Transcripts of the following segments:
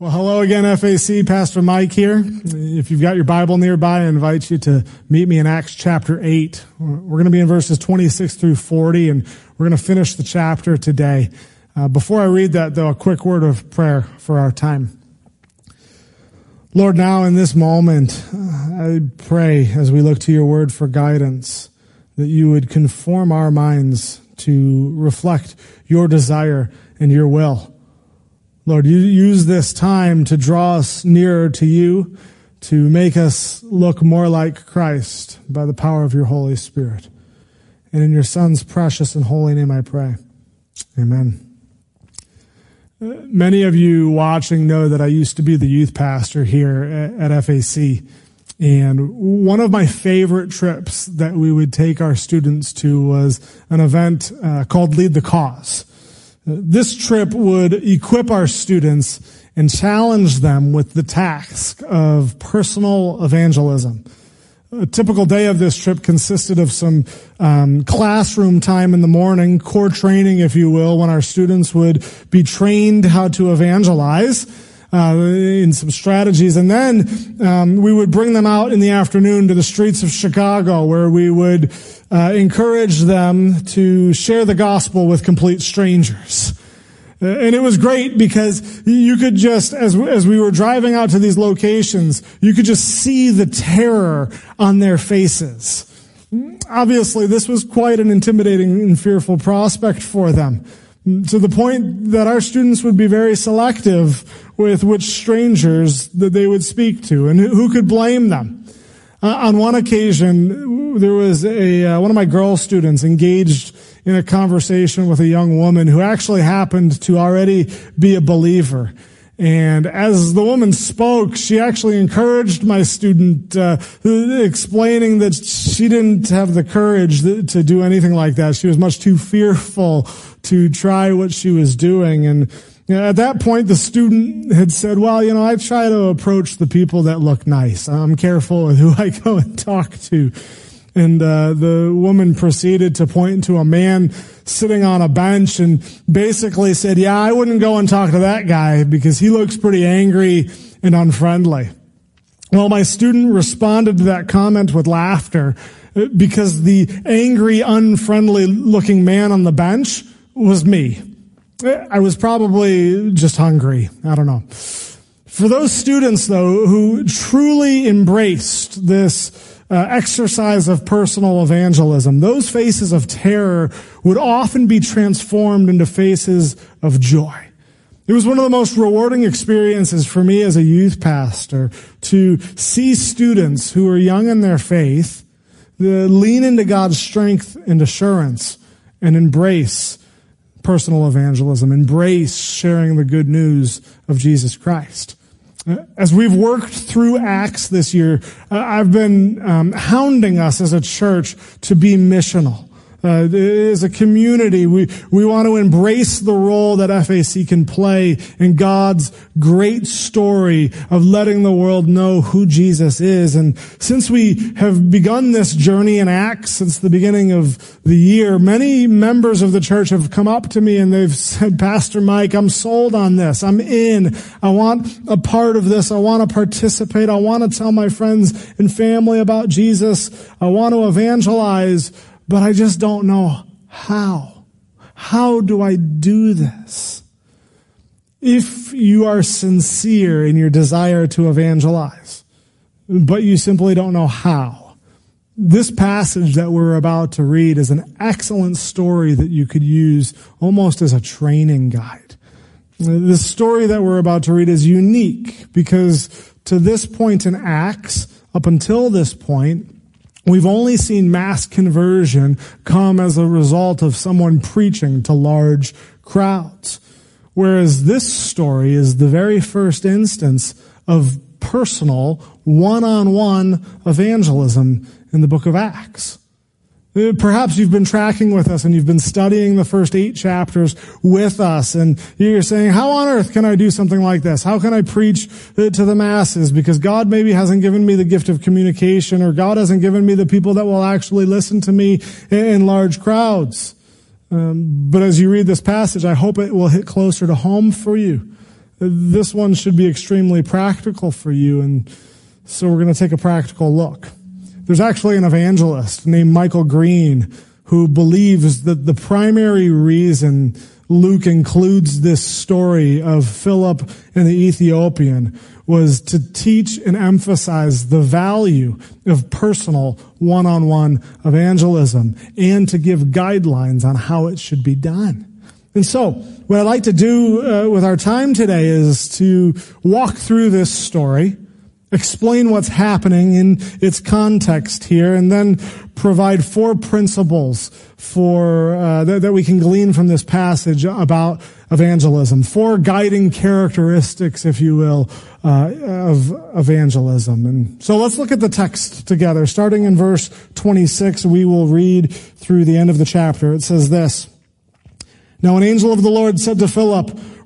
Well, hello again, FAC. Pastor Mike here. If you've got your Bible nearby, I invite you to meet me in Acts chapter 8. We're going to be in verses 26 through 40, and we're going to finish the chapter today. Uh, before I read that, though, a quick word of prayer for our time. Lord, now in this moment, uh, I pray as we look to your word for guidance that you would conform our minds to reflect your desire and your will. Lord, you use this time to draw us nearer to you, to make us look more like Christ by the power of your Holy Spirit. And in your Son's precious and holy name I pray. Amen. Many of you watching know that I used to be the youth pastor here at FAC. And one of my favorite trips that we would take our students to was an event uh, called Lead the Cause. This trip would equip our students and challenge them with the task of personal evangelism. A typical day of this trip consisted of some um, classroom time in the morning, core training, if you will, when our students would be trained how to evangelize uh, in some strategies. And then um, we would bring them out in the afternoon to the streets of Chicago where we would uh, encourage them to share the gospel with complete strangers. Uh, and it was great because you could just, as, as we were driving out to these locations, you could just see the terror on their faces. Obviously, this was quite an intimidating and fearful prospect for them to the point that our students would be very selective with which strangers that they would speak to and who could blame them. Uh, on one occasion, there was a, uh, one of my girl students engaged in a conversation with a young woman who actually happened to already be a believer. And as the woman spoke, she actually encouraged my student, uh, explaining that she didn't have the courage to do anything like that. She was much too fearful to try what she was doing. And you know, at that point, the student had said, well, you know, I try to approach the people that look nice. I'm careful with who I go and talk to. And uh, the woman proceeded to point to a man sitting on a bench and basically said, yeah, I wouldn't go and talk to that guy because he looks pretty angry and unfriendly. Well, my student responded to that comment with laughter uh, because the angry, unfriendly looking man on the bench was me. I was probably just hungry. I don't know. For those students, though, who truly embraced this uh, exercise of personal evangelism, those faces of terror would often be transformed into faces of joy. It was one of the most rewarding experiences for me as a youth pastor to see students who are young in their faith lean into God's strength and assurance and embrace personal evangelism, embrace sharing the good news of Jesus Christ. Uh, as we've worked through Acts this year, uh, I've been um, hounding us as a church to be missional. Uh, as a community, we, we want to embrace the role that FAC can play in God's great story of letting the world know who Jesus is. And since we have begun this journey in Acts since the beginning of the year, many members of the church have come up to me and they've said, Pastor Mike, I'm sold on this. I'm in. I want a part of this. I want to participate. I want to tell my friends and family about Jesus. I want to evangelize but I just don't know how. How do I do this? If you are sincere in your desire to evangelize, but you simply don't know how, this passage that we're about to read is an excellent story that you could use almost as a training guide. The story that we're about to read is unique because to this point in Acts, up until this point, We've only seen mass conversion come as a result of someone preaching to large crowds. Whereas this story is the very first instance of personal, one-on-one evangelism in the book of Acts. Uh, perhaps you've been tracking with us and you've been studying the first eight chapters with us and you're saying, how on earth can I do something like this? How can I preach uh, to the masses? Because God maybe hasn't given me the gift of communication or God hasn't given me the people that will actually listen to me in large crowds. Um, but as you read this passage, I hope it will hit closer to home for you. this one should be extremely practical for you. And so we're going to take a practical look. There's actually an evangelist named Michael Green who believes that the primary reason Luke includes this story of Philip and the Ethiopian was to teach and emphasize the value of personal one-on-one evangelism and to give guidelines on how it should be done. And so, what I'd like to do uh, with our time today is to walk through this story, explain what's happening in its context here, and then provide four principles for uh, that, that we can glean from this passage about evangelism. Four guiding characteristics, if you will, uh, of evangelism. And so let's look at the text together. Starting in verse 26, we will read through the end of the chapter. It says this. Now an angel of the Lord said to Philip,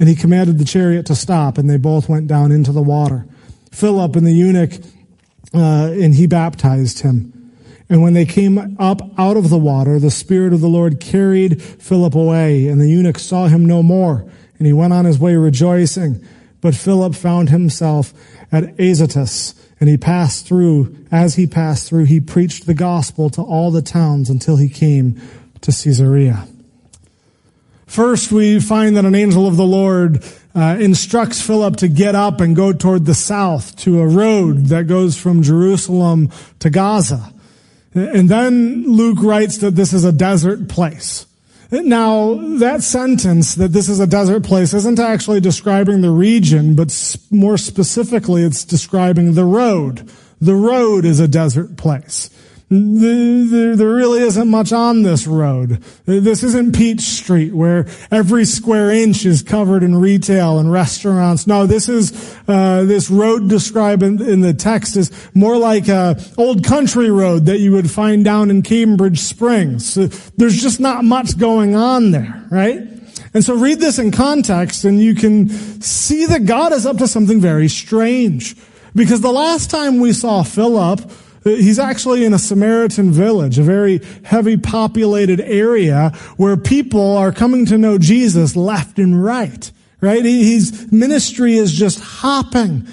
And he commanded the chariot to stop, and they both went down into the water. Philip and the eunuch, uh, and he baptized him. And when they came up out of the water, the Spirit of the Lord carried Philip away, and the eunuch saw him no more, and he went on his way rejoicing. But Philip found himself at Azotus, and he passed through, as he passed through, he preached the gospel to all the towns until he came to Caesarea. First, we find that an angel of the Lord uh, instructs Philip to get up and go toward the south to a road that goes from Jerusalem to Gaza. And then Luke writes that this is a desert place. Now, that sentence that this is a desert place isn't actually describing the region, but more specifically, it's describing the road. The road is a desert place. There, there really isn't much on this road. This isn't Peach Street where every square inch is covered in retail and restaurants. No, this is, uh, this road described in, in, the text is more like a old country road that you would find down in Cambridge Springs. There's just not much going on there, right? And so read this in context and you can see that God is up to something very strange. Because the last time we saw Philip, He's actually in a Samaritan village, a very heavy populated area where people are coming to know Jesus left and right, right? His ministry is just hopping.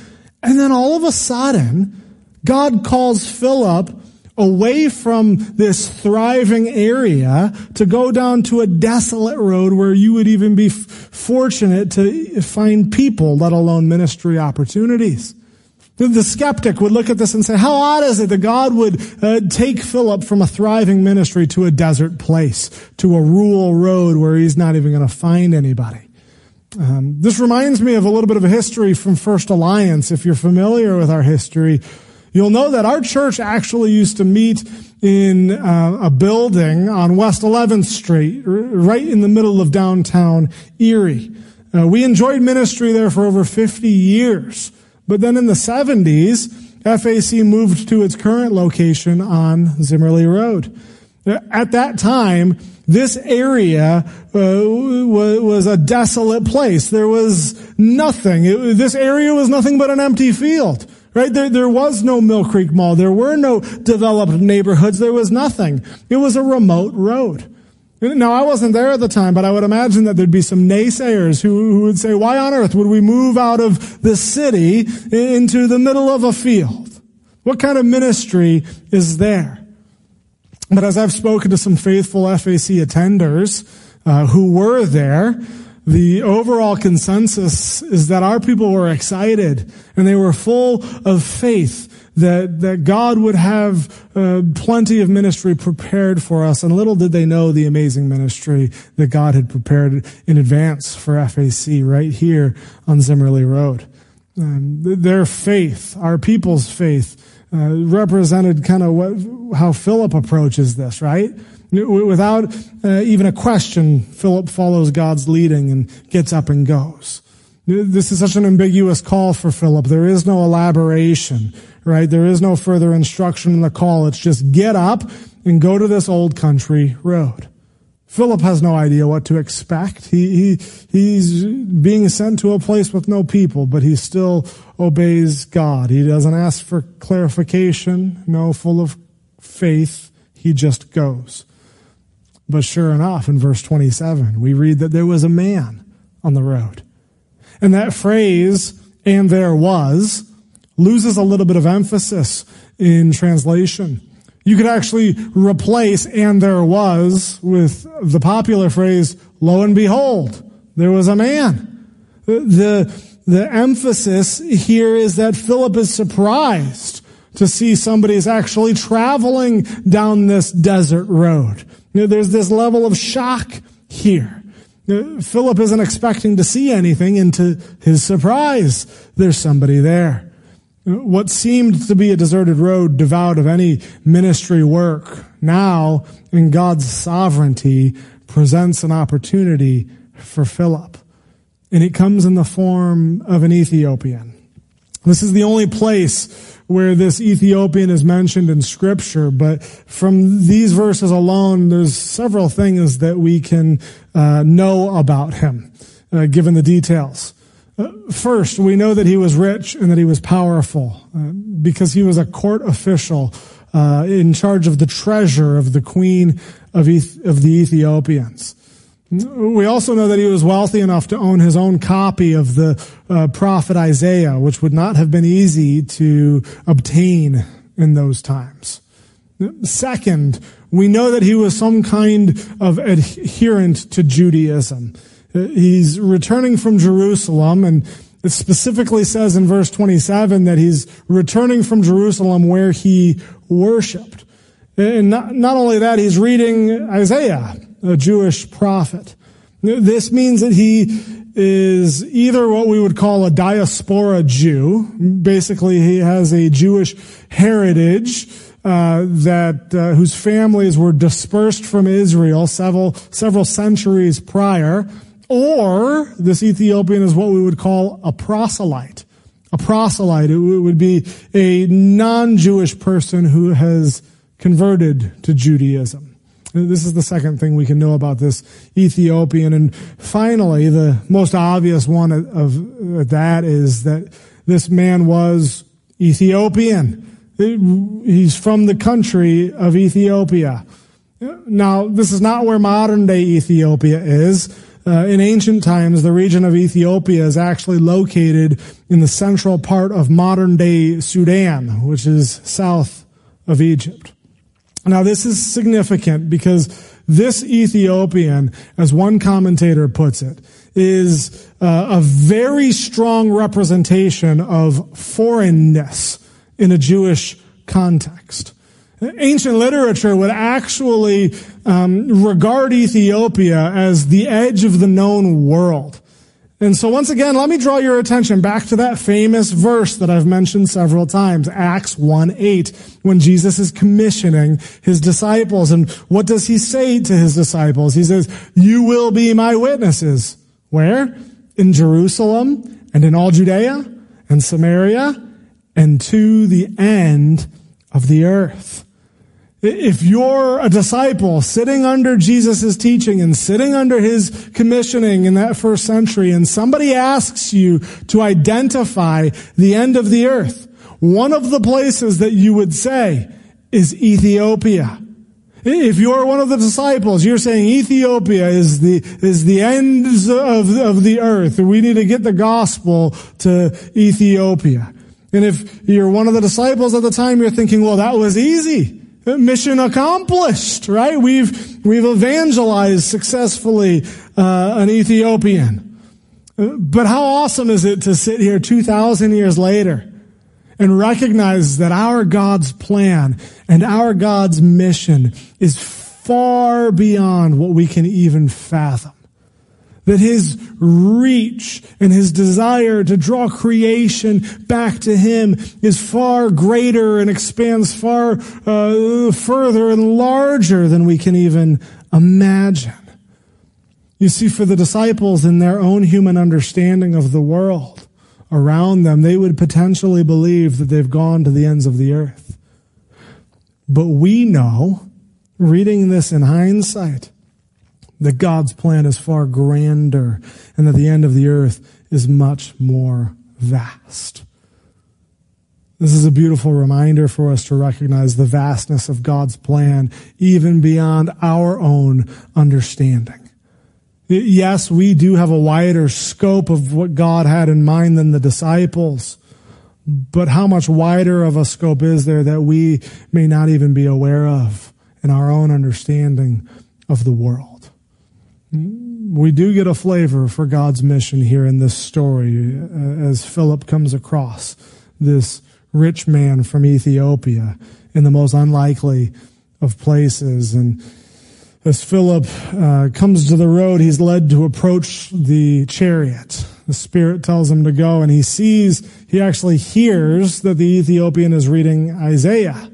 And then all of a sudden, God calls Philip away from this thriving area to go down to a desolate road where you would even be f- fortunate to find people, let alone ministry opportunities. The skeptic would look at this and say, how odd is it that God would uh, take Philip from a thriving ministry to a desert place, to a rural road where he's not even going to find anybody? Um, this reminds me of a little bit of a history from First Alliance. If you're familiar with our history, you'll know that our church actually used to meet in uh, a building on West 11th Street, right in the middle of downtown Erie. Uh, we enjoyed ministry there for over 50 years. But then in the 70s, FAC moved to its current location on Zimmerly Road. At that time, this area uh, was a desolate place. There was nothing. It, this area was nothing but an empty field. Right? There, there was no Mill Creek Mall. There were no developed neighborhoods. There was nothing. It was a remote road. Now, I wasn't there at the time, but I would imagine that there'd be some naysayers who, who would say, why on earth would we move out of the city into the middle of a field? What kind of ministry is there? But as I've spoken to some faithful FAC attenders uh, who were there, the overall consensus is that our people were excited and they were full of faith that, that God would have uh, plenty of ministry prepared for us. And little did they know the amazing ministry that God had prepared in advance for FAC right here on Zimmerly Road. Um, their faith, our people's faith, uh, represented kind of what, how Philip approaches this, right? Without uh, even a question, Philip follows God's leading and gets up and goes. This is such an ambiguous call for Philip. There is no elaboration, right? There is no further instruction in the call. It's just get up and go to this old country road. Philip has no idea what to expect. He, he, he's being sent to a place with no people, but he still obeys God. He doesn't ask for clarification, no, full of faith. He just goes. But sure enough, in verse 27, we read that there was a man on the road. And that phrase, and there was, loses a little bit of emphasis in translation. You could actually replace and there was with the popular phrase, lo and behold, there was a man. The, the emphasis here is that Philip is surprised to see somebody is actually traveling down this desert road. There's this level of shock here. Philip isn't expecting to see anything, and to his surprise, there's somebody there. What seemed to be a deserted road devoid of any ministry work now, in God's sovereignty, presents an opportunity for Philip. And it comes in the form of an Ethiopian. This is the only place where this Ethiopian is mentioned in scripture, but from these verses alone, there's several things that we can uh, know about him, uh, given the details. Uh, first, we know that he was rich and that he was powerful uh, because he was a court official uh, in charge of the treasure of the queen of, Eth- of the Ethiopians. We also know that he was wealthy enough to own his own copy of the uh, prophet Isaiah, which would not have been easy to obtain in those times. Second, we know that he was some kind of adherent to Judaism. He's returning from Jerusalem and it specifically says in verse 27 that he's returning from Jerusalem where he worshiped. And not, not only that, he's reading Isaiah, a Jewish prophet. This means that he is either what we would call a diaspora Jew. Basically, he has a Jewish heritage uh, that uh, whose families were dispersed from Israel several several centuries prior, or this Ethiopian is what we would call a proselyte. A proselyte it would be a non-Jewish person who has converted to Judaism. This is the second thing we can know about this Ethiopian. And finally, the most obvious one of that is that this man was Ethiopian. He's from the country of Ethiopia. Now, this is not where modern day Ethiopia is. Uh, in ancient times, the region of Ethiopia is actually located in the central part of modern day Sudan, which is south of Egypt. Now this is significant because this Ethiopian, as one commentator puts it, is uh, a very strong representation of foreignness in a Jewish context. Ancient literature would actually um, regard Ethiopia as the edge of the known world. And so once again, let me draw your attention back to that famous verse that I've mentioned several times, Acts 1-8, when Jesus is commissioning his disciples. And what does he say to his disciples? He says, you will be my witnesses. Where? In Jerusalem and in all Judea and Samaria and to the end of the earth. If you're a disciple sitting under Jesus' teaching and sitting under his commissioning in that first century and somebody asks you to identify the end of the earth, One of the places that you would say is Ethiopia. If you're one of the disciples, you're saying Ethiopia is the, is the ends of, of the earth. We need to get the gospel to Ethiopia. And if you're one of the disciples at the time, you're thinking, well, that was easy. Mission accomplished, right? We've, we've evangelized successfully, uh, an Ethiopian. But how awesome is it to sit here 2,000 years later and recognize that our God's plan and our God's mission is far beyond what we can even fathom. That his reach and his desire to draw creation back to him is far greater and expands far uh, further and larger than we can even imagine. You see, for the disciples in their own human understanding of the world, around them, they would potentially believe that they've gone to the ends of the earth. But we know, reading this in hindsight, that God's plan is far grander and that the end of the earth is much more vast. This is a beautiful reminder for us to recognize the vastness of God's plan even beyond our own understanding. Yes, we do have a wider scope of what God had in mind than the disciples. But how much wider of a scope is there that we may not even be aware of in our own understanding of the world? We do get a flavor for God's mission here in this story uh, as Philip comes across this rich man from Ethiopia in the most unlikely of places. And as Philip uh, comes to the road, he's led to approach the chariot. The Spirit tells him to go, and he sees, he actually hears that the Ethiopian is reading Isaiah.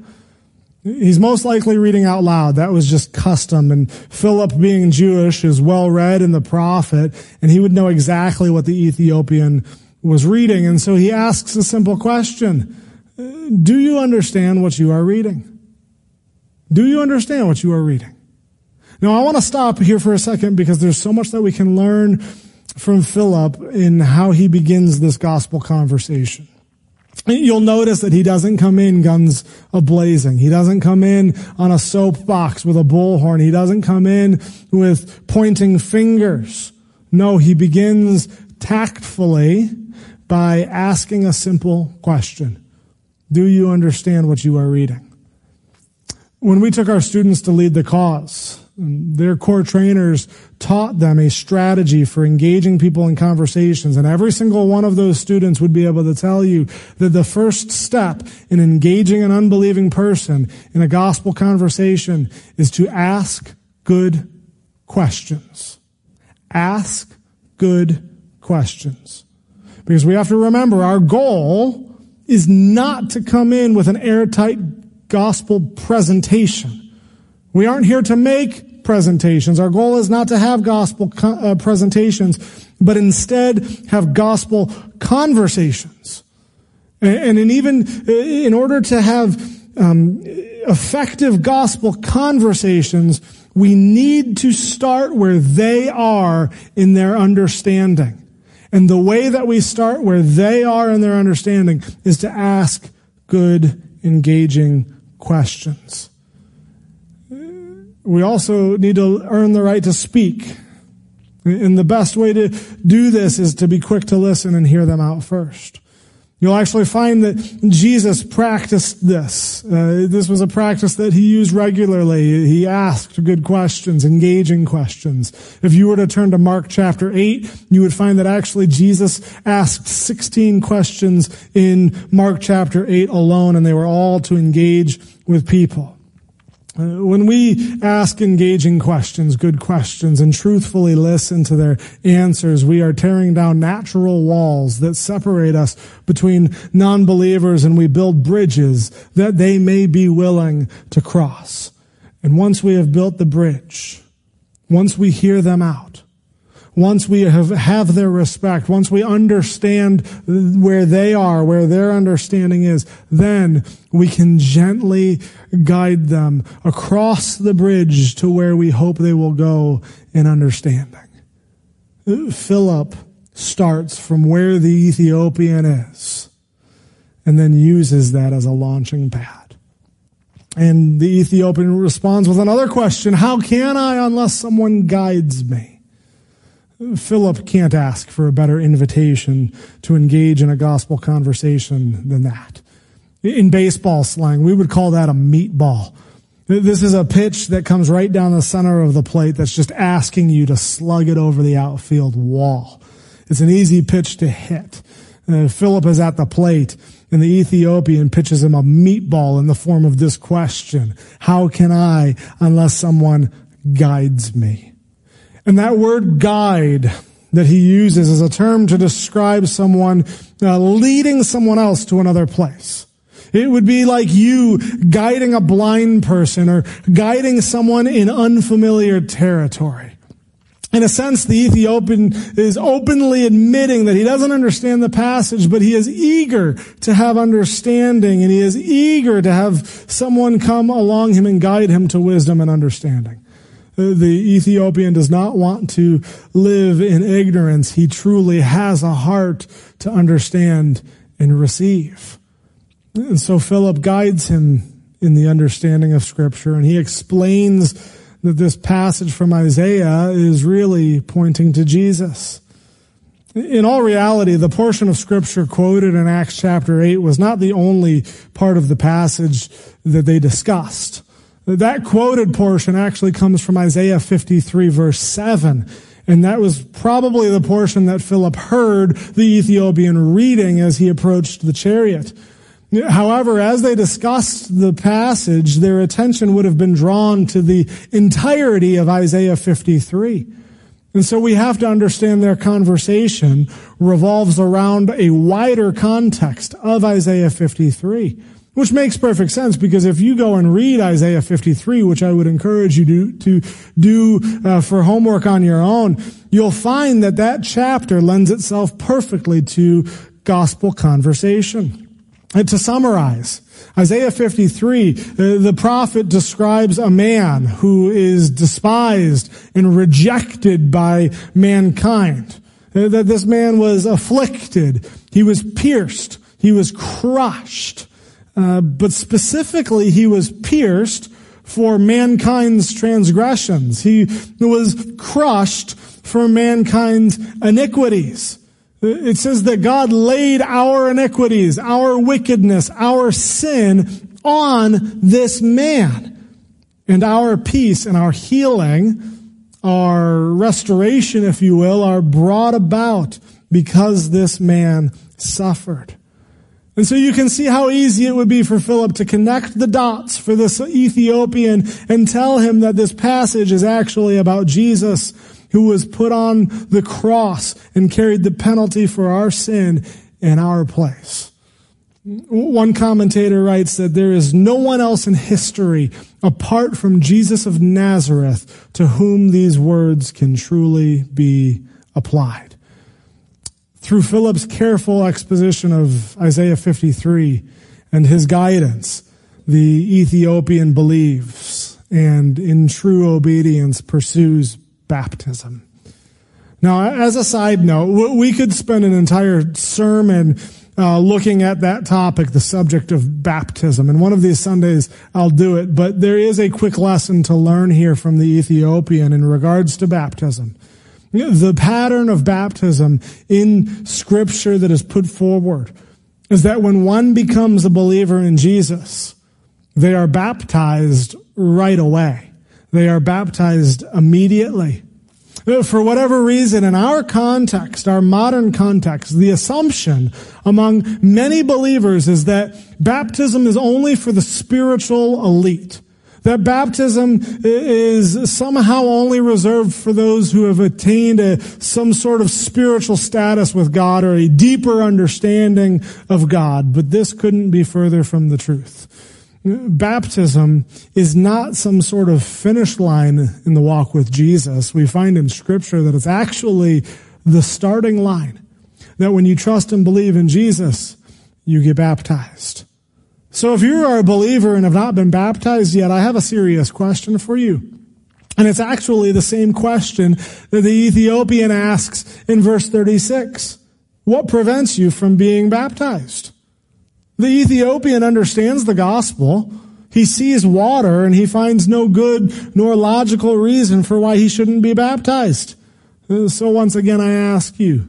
He's most likely reading out loud. That was just custom. And Philip, being Jewish, is well read in the prophet, and he would know exactly what the Ethiopian was reading. And so he asks a simple question Do you understand what you are reading? Do you understand what you are reading? Now, I want to stop here for a second because there's so much that we can learn from Philip in how he begins this gospel conversation. You'll notice that he doesn't come in guns ablazing. He doesn't come in on a soapbox with a bullhorn. He doesn't come in with pointing fingers. No, he begins tactfully by asking a simple question. Do you understand what you are reading? When we took our students to lead the cause, their core trainers taught them a strategy for engaging people in conversations. And every single one of those students would be able to tell you that the first step in engaging an unbelieving person in a gospel conversation is to ask good questions. Ask good questions. Because we have to remember our goal is not to come in with an airtight gospel presentation. We aren't here to make presentations. Our goal is not to have gospel uh, presentations, but instead have gospel conversations. And, and even uh, in order to have um, effective gospel conversations, we need to start where they are in their understanding. And the way that we start where they are in their understanding is to ask good, engaging questions we also need to earn the right to speak. And the best way to do this is to be quick to listen and hear them out first. You'll actually find that Jesus practiced this. Uh, this was a practice that he used regularly. He asked good questions, engaging questions. If you were to turn to Mark chapter 8, you would find that actually Jesus asked 16 questions in Mark chapter 8 alone, and they were all to engage with people. Uh, when we ask engaging questions, good questions, and truthfully listen to their answers, we are tearing down natural walls that separate us between non-believers and we build bridges that they may be willing to cross. And once we have built the bridge, once we hear them out, once we have, have their respect, once we understand where they are, where their understanding is, then we can gently guide them across the bridge to where we hope they will go in understanding. Philip starts from where the Ethiopian is. and then uses that as a launching pad. And the Ethiopian responds with another question How can I unless someone guides me? Philip can't ask for a better invitation to engage in a gospel conversation than that. In baseball slang, we would call that a meatball. This is a pitch that comes right down the center of the plate that's just asking you to slug it over the outfield wall. It's an easy pitch to hit. Uh, Philip is at the plate and the Ethiopian pitches him a meatball in the form of this question. How can I unless someone guides me? And that word guide that he uses is a term to describe someone uh, leading someone else to another place. It would be like you guiding a blind person or guiding someone in unfamiliar territory. In a sense, the Ethiopian is openly admitting that he doesn't understand the passage, but he is eager to have understanding and he is eager to have someone come along him and guide him to wisdom and understanding. The Ethiopian does not want to live in ignorance. He truly has a heart to understand and receive. And so Philip guides him in the understanding of scripture and he explains that this passage from Isaiah is really pointing to Jesus. In all reality, the portion of scripture quoted in Acts chapter 8 was not the only part of the passage that they discussed. That quoted portion actually comes from Isaiah 53 verse 7. And that was probably the portion that Philip heard the Ethiopian reading as he approached the chariot. However, as they discussed the passage, their attention would have been drawn to the entirety of Isaiah 53. And so we have to understand their conversation revolves around a wider context of Isaiah 53. Which makes perfect sense because if you go and read Isaiah 53, which I would encourage you to, to do uh, for homework on your own, you'll find that that chapter lends itself perfectly to gospel conversation. And to summarize, Isaiah 53, uh, the prophet describes a man who is despised and rejected by mankind. Uh, that this man was afflicted. He was pierced. He was crushed. Uh, but specifically, he was pierced for mankind's transgressions. He was crushed for mankind's iniquities. It says that God laid our iniquities, our wickedness, our sin on this man. And our peace and our healing, our restoration, if you will, are brought about because this man suffered. And so you can see how easy it would be for Philip to connect the dots for this Ethiopian and tell him that this passage is actually about Jesus who was put on the cross and carried the penalty for our sin in our place. One commentator writes that there is no one else in history apart from Jesus of Nazareth to whom these words can truly be applied. Through Philip's careful exposition of Isaiah 53 and his guidance, the Ethiopian believes and in true obedience pursues baptism. Now, as a side note, we could spend an entire sermon uh, looking at that topic, the subject of baptism. And one of these Sundays, I'll do it. But there is a quick lesson to learn here from the Ethiopian in regards to baptism. The pattern of baptism in Scripture that is put forward is that when one becomes a believer in Jesus, they are baptized right away. They are baptized immediately. For whatever reason, in our context, our modern context, the assumption among many believers is that baptism is only for the spiritual elite. That baptism is somehow only reserved for those who have attained a, some sort of spiritual status with God or a deeper understanding of God. But this couldn't be further from the truth baptism is not some sort of finish line in the walk with Jesus. We find in scripture that it's actually the starting line. That when you trust and believe in Jesus, you get baptized. So if you are a believer and have not been baptized yet, I have a serious question for you. And it's actually the same question that the Ethiopian asks in verse 36. What prevents you from being baptized? The Ethiopian understands the gospel. He sees water and he finds no good nor logical reason for why he shouldn't be baptized. So once again, I ask you,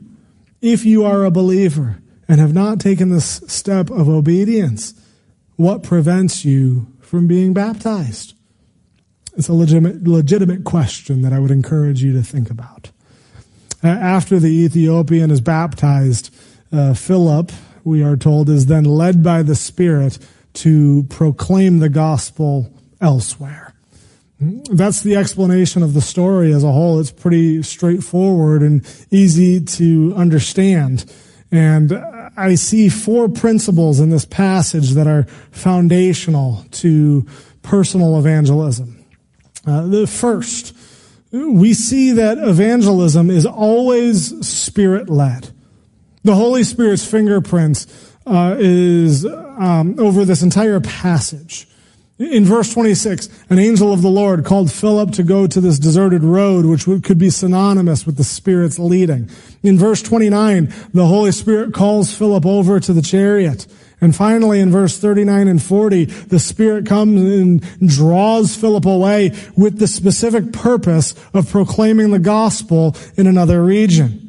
if you are a believer and have not taken this step of obedience, what prevents you from being baptized? It's a legitimate, legitimate question that I would encourage you to think about. After the Ethiopian is baptized, uh, Philip, we are told, is then led by the Spirit to proclaim the gospel elsewhere. That's the explanation of the story as a whole. It's pretty straightforward and easy to understand. And I see four principles in this passage that are foundational to personal evangelism. Uh, the first, we see that evangelism is always spirit led. The Holy Spirit's fingerprints uh, is um, over this entire passage. In verse 26, an angel of the Lord called Philip to go to this deserted road, which could be synonymous with the Spirit's leading. In verse 29, the Holy Spirit calls Philip over to the chariot. And finally, in verse 39 and 40, the Spirit comes and draws Philip away with the specific purpose of proclaiming the gospel in another region.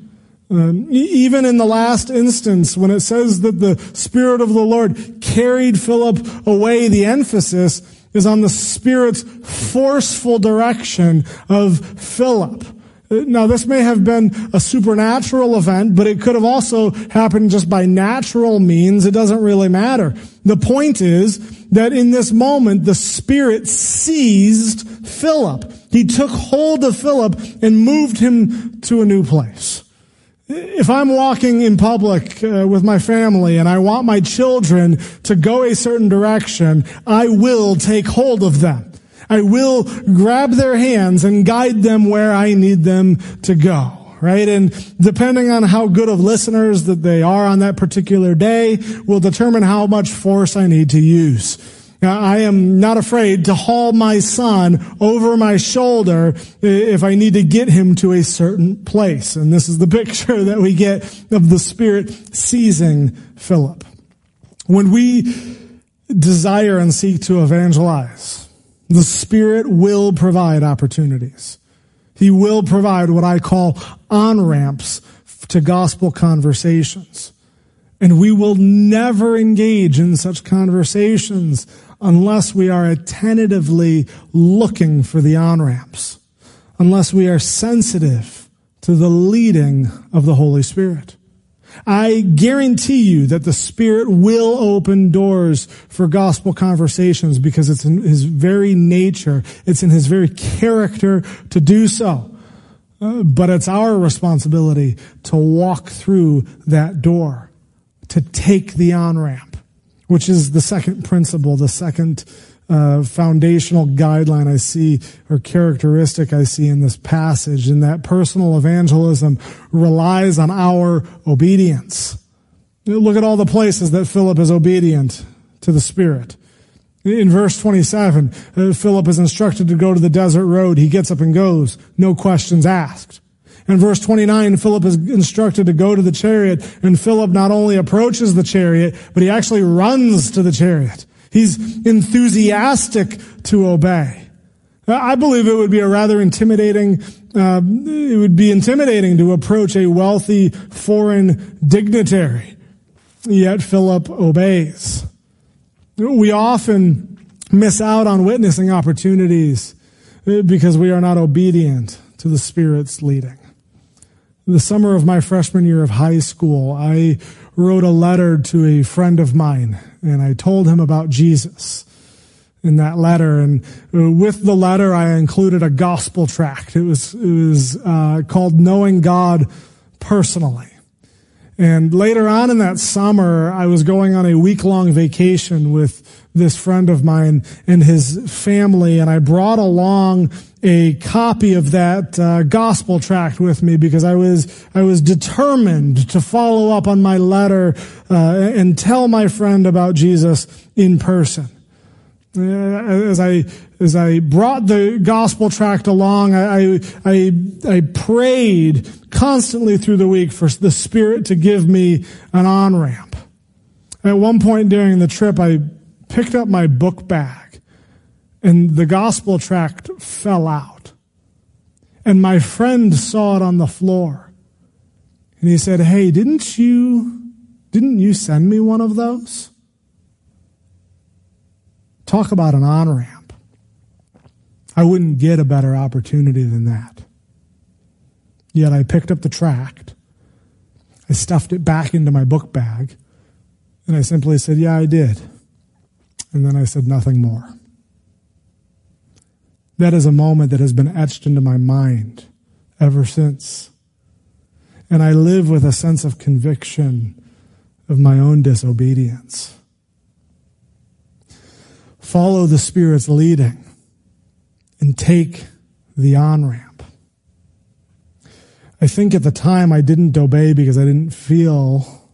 Um, even in the last instance, when it says that the Spirit of the Lord carried Philip away, the emphasis is on the Spirit's forceful direction of Philip. Now, this may have been a supernatural event, but it could have also happened just by natural means. It doesn't really matter. The point is that in this moment, the Spirit seized Philip. He took hold of Philip and moved him to a new place. If I'm walking in public uh, with my family and I want my children to go a certain direction, I will take hold of them. I will grab their hands and guide them where I need them to go. Right? And depending on how good of listeners that they are on that particular day will determine how much force I need to use. Now, I am not afraid to haul my son over my shoulder if I need to get him to a certain place. And this is the picture that we get of the Spirit seizing Philip. When we desire and seek to evangelize, the Spirit will provide opportunities. He will provide what I call on ramps to gospel conversations. And we will never engage in such conversations unless we are attentively looking for the on ramps, unless we are sensitive to the leading of the Holy Spirit. I guarantee you that the Spirit will open doors for gospel conversations because it's in His very nature. It's in His very character to do so. Uh, but it's our responsibility to walk through that door, to take the on-ramp, which is the second principle, the second uh, foundational guideline I see or characteristic I see in this passage, and that personal evangelism relies on our obedience. Look at all the places that Philip is obedient to the Spirit. In verse 27, uh, Philip is instructed to go to the desert road. He gets up and goes. No questions asked. In verse 29, Philip is instructed to go to the chariot, and Philip not only approaches the chariot, but he actually runs to the chariot. He's enthusiastic to obey. I believe it would be a rather intimidating, uh, it would be intimidating to approach a wealthy foreign dignitary. Yet Philip obeys. We often miss out on witnessing opportunities because we are not obedient to the Spirit's leading. The summer of my freshman year of high school, I wrote a letter to a friend of mine and I told him about Jesus in that letter. And uh, with the letter, I included a gospel tract. It was, it was uh, called Knowing God Personally. And later on in that summer, I was going on a week long vacation with this friend of mine and his family, and I brought along a copy of that uh, gospel tract with me because I was I was determined to follow up on my letter uh, and tell my friend about Jesus in person. As I as I brought the gospel tract along, I, I I prayed constantly through the week for the Spirit to give me an on ramp. At one point during the trip, I picked up my book bag and the gospel tract fell out. And my friend saw it on the floor. And he said, Hey, didn't you, didn't you send me one of those? Talk about an on ramp. I wouldn't get a better opportunity than that. Yet I picked up the tract. I stuffed it back into my book bag. And I simply said, Yeah, I did. And then I said nothing more. That is a moment that has been etched into my mind ever since. And I live with a sense of conviction of my own disobedience. Follow the Spirit's leading and take the on ramp. I think at the time I didn't obey because I didn't feel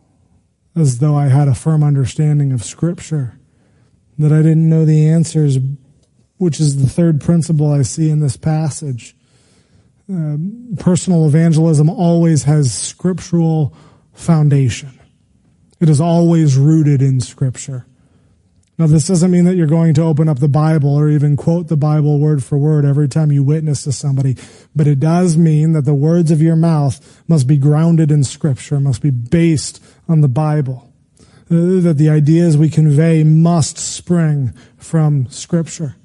as though I had a firm understanding of Scripture, that I didn't know the answers, which is the third principle I see in this passage. Uh, personal evangelism always has scriptural foundation. It is always rooted in Scripture. Now, this doesn't mean that you're going to open up the Bible or even quote the Bible word for word every time you witness to somebody, but it does mean that the words of your mouth must be grounded in Scripture, must be based on the Bible. Uh, that the ideas we convey must spring from Scripture.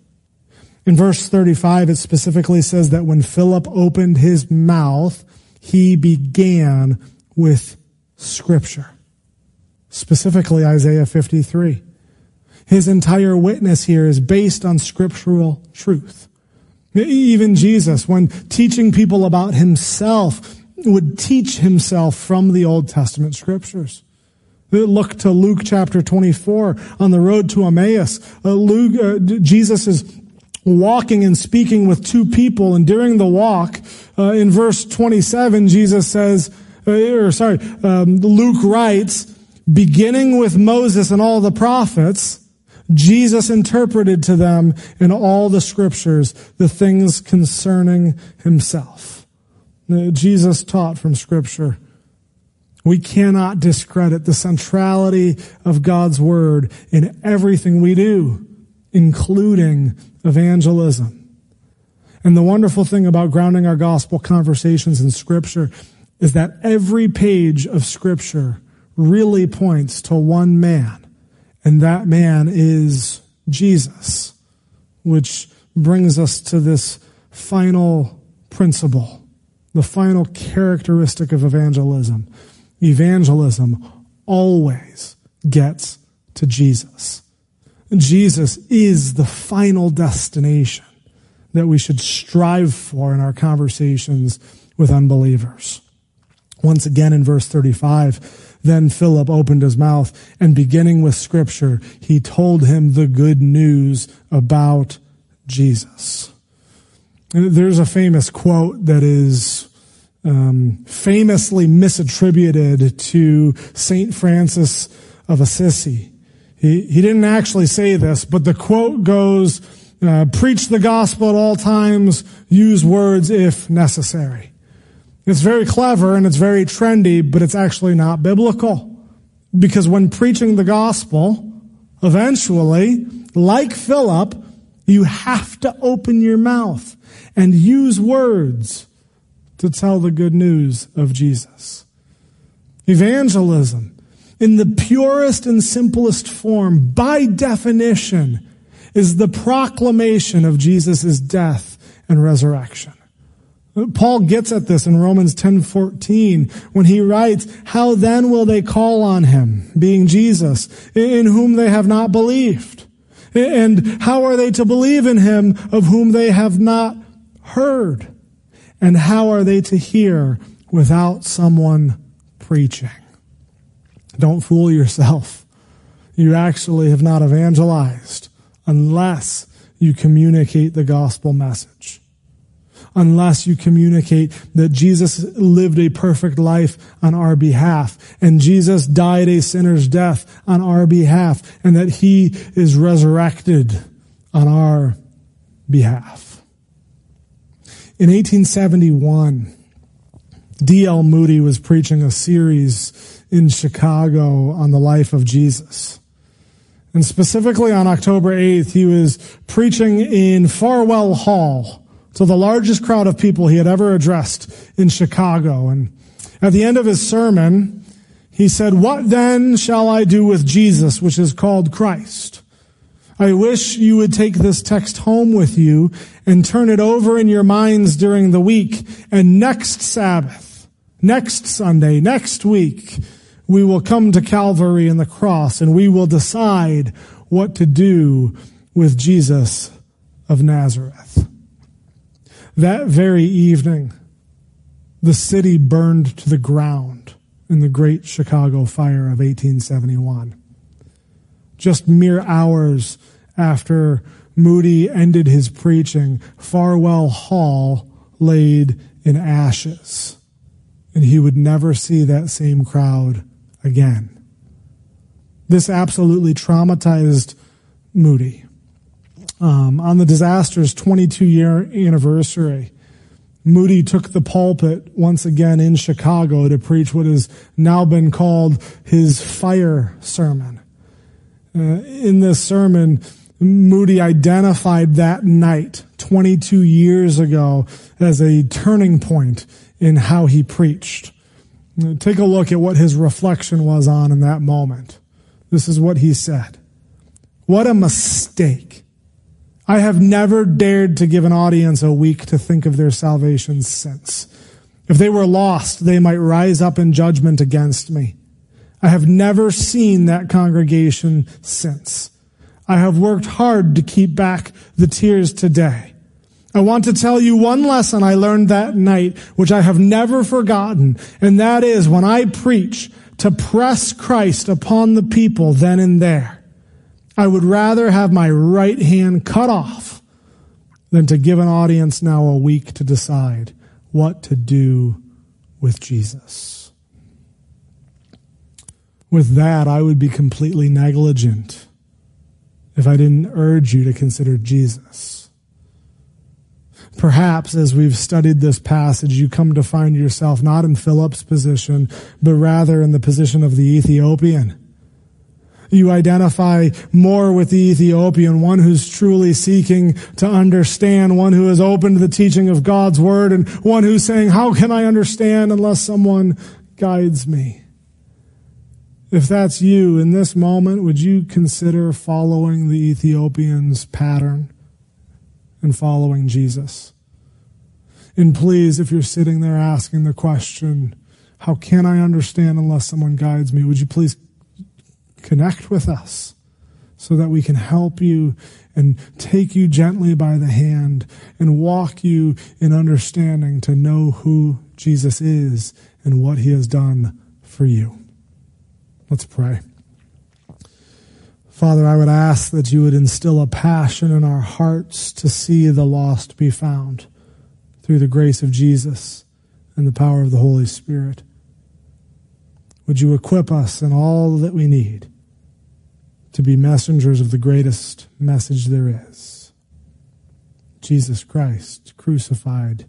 In verse 35, it specifically says that when Philip opened his mouth, he began with Scripture. Specifically, Isaiah 53. His entire witness here is based on scriptural truth. Even Jesus, when teaching people about himself, would teach himself from the Old Testament scriptures. Look to Luke chapter 24 on the road to Emmaus. Uh, Luke, uh, Jesus is walking and speaking with two people, and during the walk, uh, in verse 27, Jesus says, uh, or sorry, um, Luke writes, beginning with Moses and all the prophets, Jesus interpreted to them in all the scriptures the things concerning himself. Jesus taught from scripture. We cannot discredit the centrality of God's word in everything we do, including evangelism. And the wonderful thing about grounding our gospel conversations in scripture is that every page of scripture really points to one man and that man is Jesus, which brings us to this final principle, the final characteristic of evangelism. Evangelism always gets to Jesus. Jesus is the final destination that we should strive for in our conversations with unbelievers. Once again in verse 35, then Philip opened his mouth and beginning with scripture, he told him the good news about Jesus. There's a famous quote that is um, famously misattributed to Saint Francis of Assisi. He, he didn't actually say this, but the quote goes, uh, preach the gospel at all times, use words if necessary. It's very clever and it's very trendy, but it's actually not biblical. Because when preaching the gospel, eventually, like Philip, you have to open your mouth and use words to tell the good news of Jesus. Evangelism, in the purest and simplest form, by definition, is the proclamation of Jesus' death and resurrection. Paul gets at this in Romans 10:14 when he writes, "How then will they call on him, being Jesus, in whom they have not believed? And how are they to believe in him of whom they have not heard? And how are they to hear without someone preaching?" Don't fool yourself. You actually have not evangelized unless you communicate the gospel message unless you communicate that Jesus lived a perfect life on our behalf and Jesus died a sinner's death on our behalf and that he is resurrected on our behalf. In 1871, D.L. Moody was preaching a series in Chicago on the life of Jesus. And specifically on October 8th, he was preaching in Farwell Hall to the largest crowd of people he had ever addressed in Chicago. And at the end of his sermon, he said, What then shall I do with Jesus, which is called Christ? I wish you would take this text home with you and turn it over in your minds during the week. And next Sabbath, next Sunday, next week, we will come to Calvary and the cross and we will decide what to do with Jesus of Nazareth. That very evening, the city burned to the ground in the Great Chicago Fire of 1871. Just mere hours after Moody ended his preaching, Farwell Hall laid in ashes, and he would never see that same crowd again. This absolutely traumatized Moody. Um, on the disaster's 22 year anniversary, Moody took the pulpit once again in Chicago to preach what has now been called his fire sermon. Uh, in this sermon, Moody identified that night 22 years ago as a turning point in how he preached. Take a look at what his reflection was on in that moment. This is what he said. What a mistake. I have never dared to give an audience a week to think of their salvation since. If they were lost, they might rise up in judgment against me. I have never seen that congregation since. I have worked hard to keep back the tears today. I want to tell you one lesson I learned that night, which I have never forgotten, and that is when I preach to press Christ upon the people then and there. I would rather have my right hand cut off than to give an audience now a week to decide what to do with Jesus. With that, I would be completely negligent if I didn't urge you to consider Jesus. Perhaps as we've studied this passage, you come to find yourself not in Philip's position, but rather in the position of the Ethiopian. You identify more with the Ethiopian, one who's truly seeking to understand, one who is open to the teaching of God's word, and one who's saying, how can I understand unless someone guides me? If that's you in this moment, would you consider following the Ethiopian's pattern? and following Jesus. And please, if you're sitting there asking the question, how can I understand unless someone guides me? Would you please connect with us so that we can help you and take you gently by the hand and walk you in understanding to know who Jesus is and what he has done for you. Let's pray. Father, I would ask that you would instill a passion in our hearts to see the lost be found through the grace of Jesus and the power of the Holy Spirit. Would you equip us in all that we need to be messengers of the greatest message there is Jesus Christ, crucified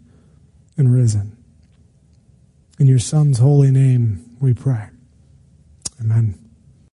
and risen. In your Son's holy name we pray. Amen.